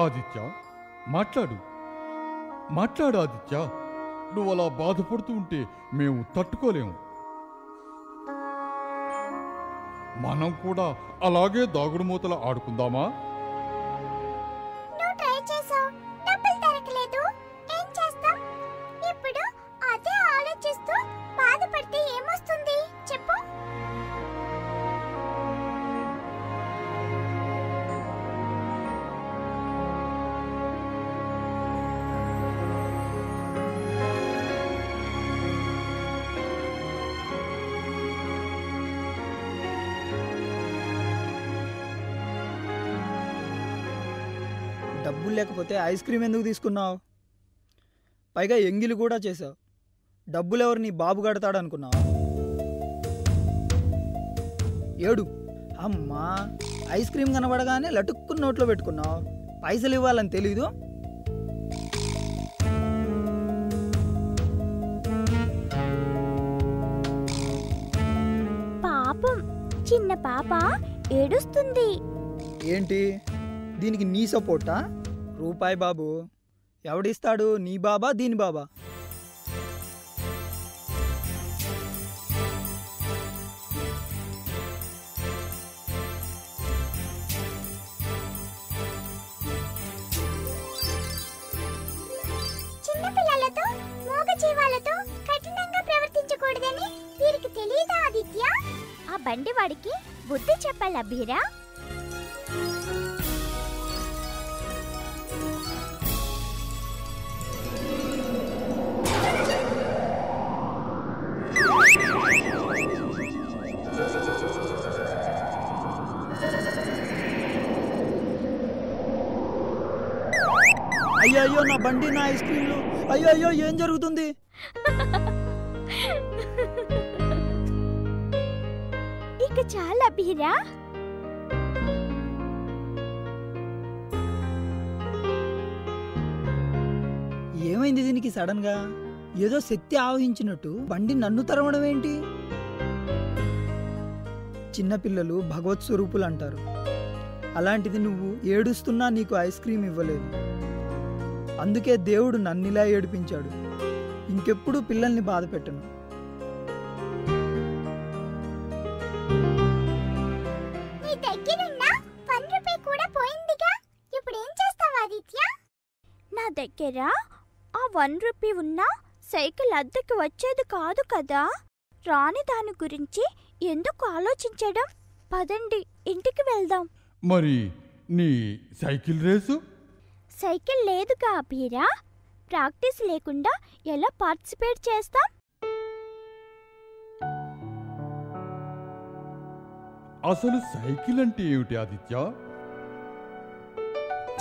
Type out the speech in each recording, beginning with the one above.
ఆదిత్య మాట్లాడు. మాట్లాడు ఆదిత్య. నువ్వు అలా బాధపడుతూ ఉంటే మేము తట్టుకోలేము. మనం కూడా అలాగే దాగుడుమూతలు ఆడుకుందామా? డబ్బులు లేకపోతే ఐస్ క్రీమ్ ఎందుకు తీసుకున్నావు? పైగా ఎంగిలి కూడా చేసావు. డబ్బులు ఎవరు నీ బాబు కడతాడు అనుకున్నావా ఏడు. అమ్మా ఐస్ క్రీమ్ కనబడగానే లటుక్కుని నోట్లో పెట్టుకున్నావు. పైసలు ఇవ్వాలని తెలీదు? పాపం. చిన్న పాప ఏడుస్తుంది. ఏంటి? దీనికి నీ సపోర్టా? రూపాయి బాబు. ఎవడిస్తాడు? నీ బాబా దీని బాబా. చిన్న మూగ జీవాలతో కఠినంగా ప్రవర్తించకూడదని వీరికి తెలియదా ఆదిత్య? ఆ బండి వాడికి బుద్ధి చెప్పాలి అభీరా అయ్యో అయ్యో నా బండి నా ఐస్ క్రీమ్లు. అయ్యో అయ్యో ఏం జరుగుతుంది? ఇక చాలా అభీరా ఏమైంది దీనికి సడన్గా ఏదో శక్తి ఆవహించినట్టు బండి నన్ను తరవడం ఏంటి? చిన్నపిల్లలు భగవత్ స్వరూపులు అంటారు. అలాంటిది నువ్వు ఏడుస్తున్నా నీకు ఐస్ క్రీమ్ ఇవ్వలేదు. అందుకే దేవుడు నన్నిలా ఏడిపించాడు. ఇంకెప్పుడు పిల్లల్ని బాధ పెట్టను. నీ దగ్గరున్న వన్ రూపీ కూడా పోయిందిగా. ఇప్పుడు ఏం చేస్తావు ఆదిత్య? నా దగ్గర ఆ వన్ రూపీ ఉన్నా సైకిల్ అద్దెకి వచ్చేది కాదు కదా. రాని దాని గురించి ఎందుకు ఆలోచించడం? పదండి ఇంటికి వెళ్దాం. మరి నీ సైకిల్ రేసు? సైకిల్ లేదుగా అభీరా? ప్రాక్టీస్ లేకుండా ఎలా పార్టిసిపేట్ చేస్తాం? అసలు సైకిల్ అంటే ఏమిటి ఆదిత్య?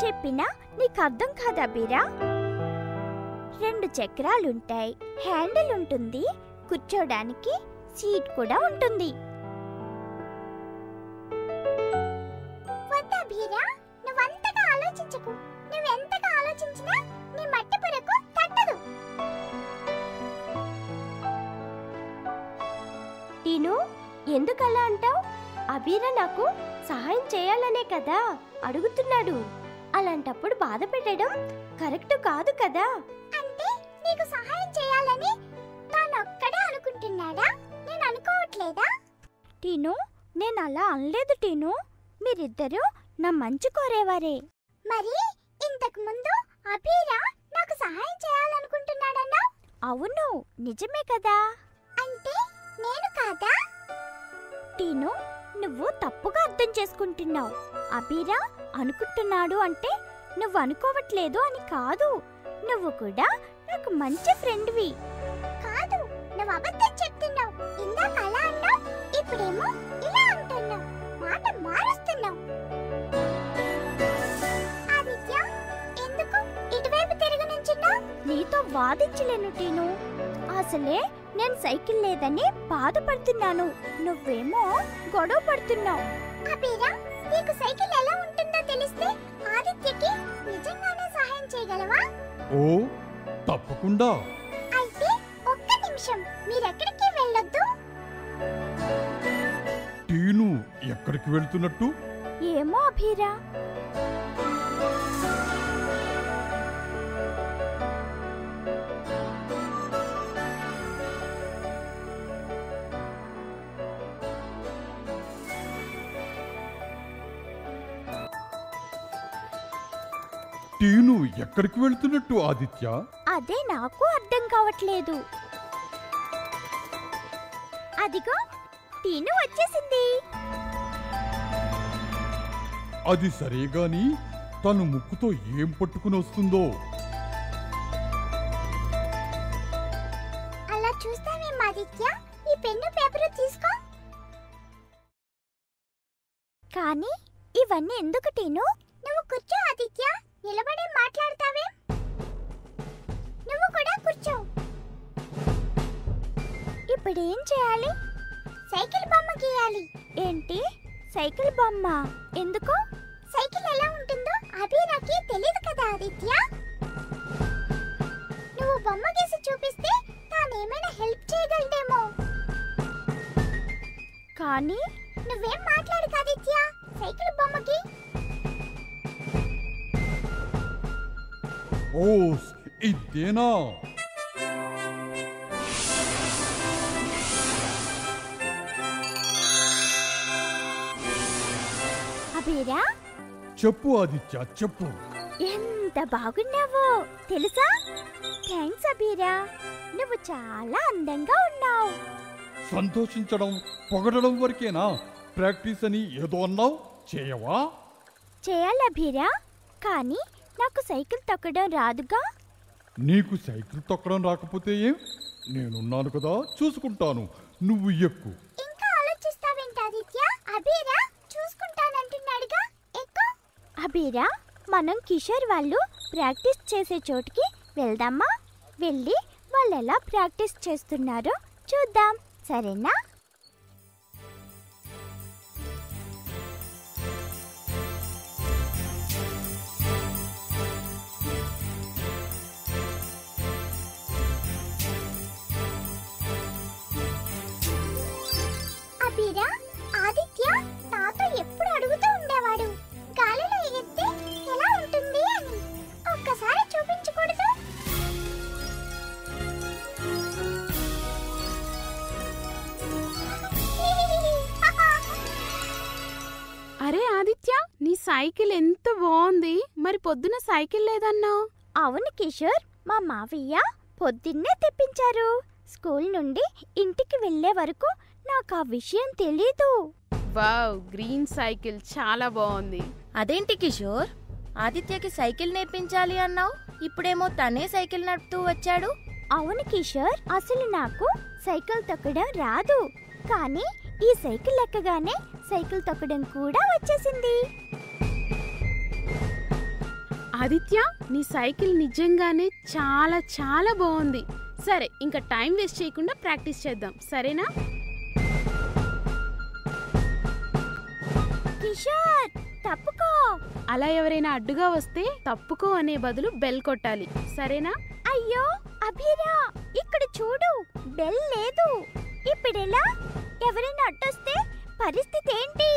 చెప్పినా నీకు అర్థం కాదా బీరా రెండు చక్రాలుంటాయి. హ్యాండిల్ ఉంటుంది. కూర్చోడానికి సీట్ కూడా ఉంటుంది. ఎందుకలా అంటావు? అబీర నాకు సహాయం చేయాలనే కదా అడుగుతున్నాడు. అలాంటప్పుడు బాధ పెట్టడం కరెక్ట్ కాదు కదా. అంటే నీకు సహాయం చేయాలని తానొక్కడే అనుకుంటున్నాడా? నేను అనుకోవట్లేదా? టీను నేను అలా అనలేదు టీను. మీరిద్దరూ నా మంచి కోరేవారే. మరి ఇంతకు ముందు అభీరా నాకు సహాయం చేయాలనుకుంటున్నాడన్నా అవును నిజమే కదా. అంటే నేను కాదా? టీను నువ్వు తప్పుగా అర్థం చేసుకుంటున్నావు. అబీరా అనుకుంటున్నాడు అంటే నువ్వు అనుకోవట్లేదు అని కాదు. నువ్వు కూడా నాకు మంచి ఫ్రెండ్వి. కాదు నువ్వు అబద్ధం చెప్తున్నావు. ఇందాక అలా అన్నావు ఇప్పుడేమో నీతో వాదించలేను టీను. అసలే నేను సైకిల్ లేదని బాధపడుతున్నాను. నువ్వేమో గొడవ పడుతున్నావు. అబీరా నీకు సైకిల్ ఎలా ఉంటుందో తెలిస్తే ఆదిత్యకి నిజంగానే సహాయం చేయగలవా? ఓ తప్పకుండా. అయితే ఒక్క నిమిషం మీరెక్కడికి వెళ్ళొద్దు? టీను ఎక్కడికి వెళ్తున్నట్టు? ఏమో అభీరా టీను ఎక్కడికి వెళ్తున్నట్టు ఆదిత్య? అదే నాకు అర్థం కావట్లేదు. అదిగో టీను వచ్చేసింది. అది సరే గాని తను ముక్కుతో ఏం పట్టుకుని వస్తుందో? అలా చూస్తావేం ఆదిత్య ఈ పెన్ను పేపర్ తీసుకో. కానీ ఇవన్నీ ఎందుకు టీను? నువ్వు కూర్చో ఆదిత్య. నిలబడి మాట్లాడతావే? నువ్వు కూడా కూర్చో. ఇప్పుడు ఏం చేయాలి? సైకిల్ బొమ్మ గీయాలి. ఏంటి? సైకిల్ బొమ్మ. ఎందుకు? సైకిల్ ఎలా ఉంటుందో అది నాకే తెలియదు కదా ఆదిత్య. నువ్వు బొమ్మ గీసి చూపిస్తే తానేమైనా హెల్ప్ చేయగలడేమో. కానీ నువ్వేం మాట్లాడు ఆదిత్య. ఓస్ ఇదేనా అబీరా చెప్పు ఆదిత్య చెప్పు. ఎంత బాగున్నావో తెలుసా? థ్యాంక్స్ అబీరా నువ్వు చాలా అందంగా ఉన్నావు. సంతోషించడం పొగడడం వరకేనా? ప్రాక్టీస్ అని ఏదో అన్నావు? చేయవా? చేయాలి అబీరా కానీ నాకు సైకిల్ తొక్కడం రాదుగా? నీకు సైకిల్ తొక్కడం రాకపోతే ఏం? నేనున్నాను కదా చూసుకుంటాను. నువ్వు ఎక్కు. ఇంకా ఆలోచిస్తావేంటి ఆదిత్య? అబీరా చూసుకుంటానంటున్నాడుగా. ఎక్కు. అబీరా మనం కిషోర్ వాళ్ళు ప్రాక్టీస్ చేసే చోటుకి వెళ్దామా? వెళ్ళి వాళ్ళు ఎలా ప్రాక్టీస్ చేస్తున్నారో చూద్దాం. సరేనా? సైకిల్ ఎంత బాగుంది. మరి పొద్దున సైకిల్ లేదన్నావు? అవును కిషోర్ మా మావయ్య పొద్దున్నే తెప్పించారు. స్కూల్ నుండి ఇంటికి వెళ్ళే వరకు నాకు ఆ విషయం తెలీదు. వావ్ గ్రీన్ సైకిల్ చాలా బాగుంది. అదేంటి కిషోర్? ఆదిత్యకి సైకిల్ నేర్పించాలి అన్నావు? ఇప్పుడేమో తనే సైకిల్ నడుపుతూ వచ్చాడు. అవును కిషోర్ అసలు నాకు సైకిల్ తొక్కడం రాదు. కానీ ఈ సైకిల్ ఎక్కగానే సైకిల్ తొక్కడం కూడా వచ్చేసింది. ఆదిత్య నీ సైకిల్ నిజంగానే చాలా చాలా బాగుంది. సరే ఇంకా టైం వేస్ట్ చేయకుండా ప్రాక్టీస్ చేద్దాం. సరేనా? కిషోర్ తప్పుకో. అలా ఎవరైనా అడ్డుగా వస్తే తప్పుకో అనే బదులు బెల్ కొట్టాలి. సరేనా? అయ్యో అభిరా ఇక్కడ చూడు బెల్ లేదు. ఇప్పుడెలా? ఎవరైనా అడ్డొస్తే పరిస్థితి ఏంటి?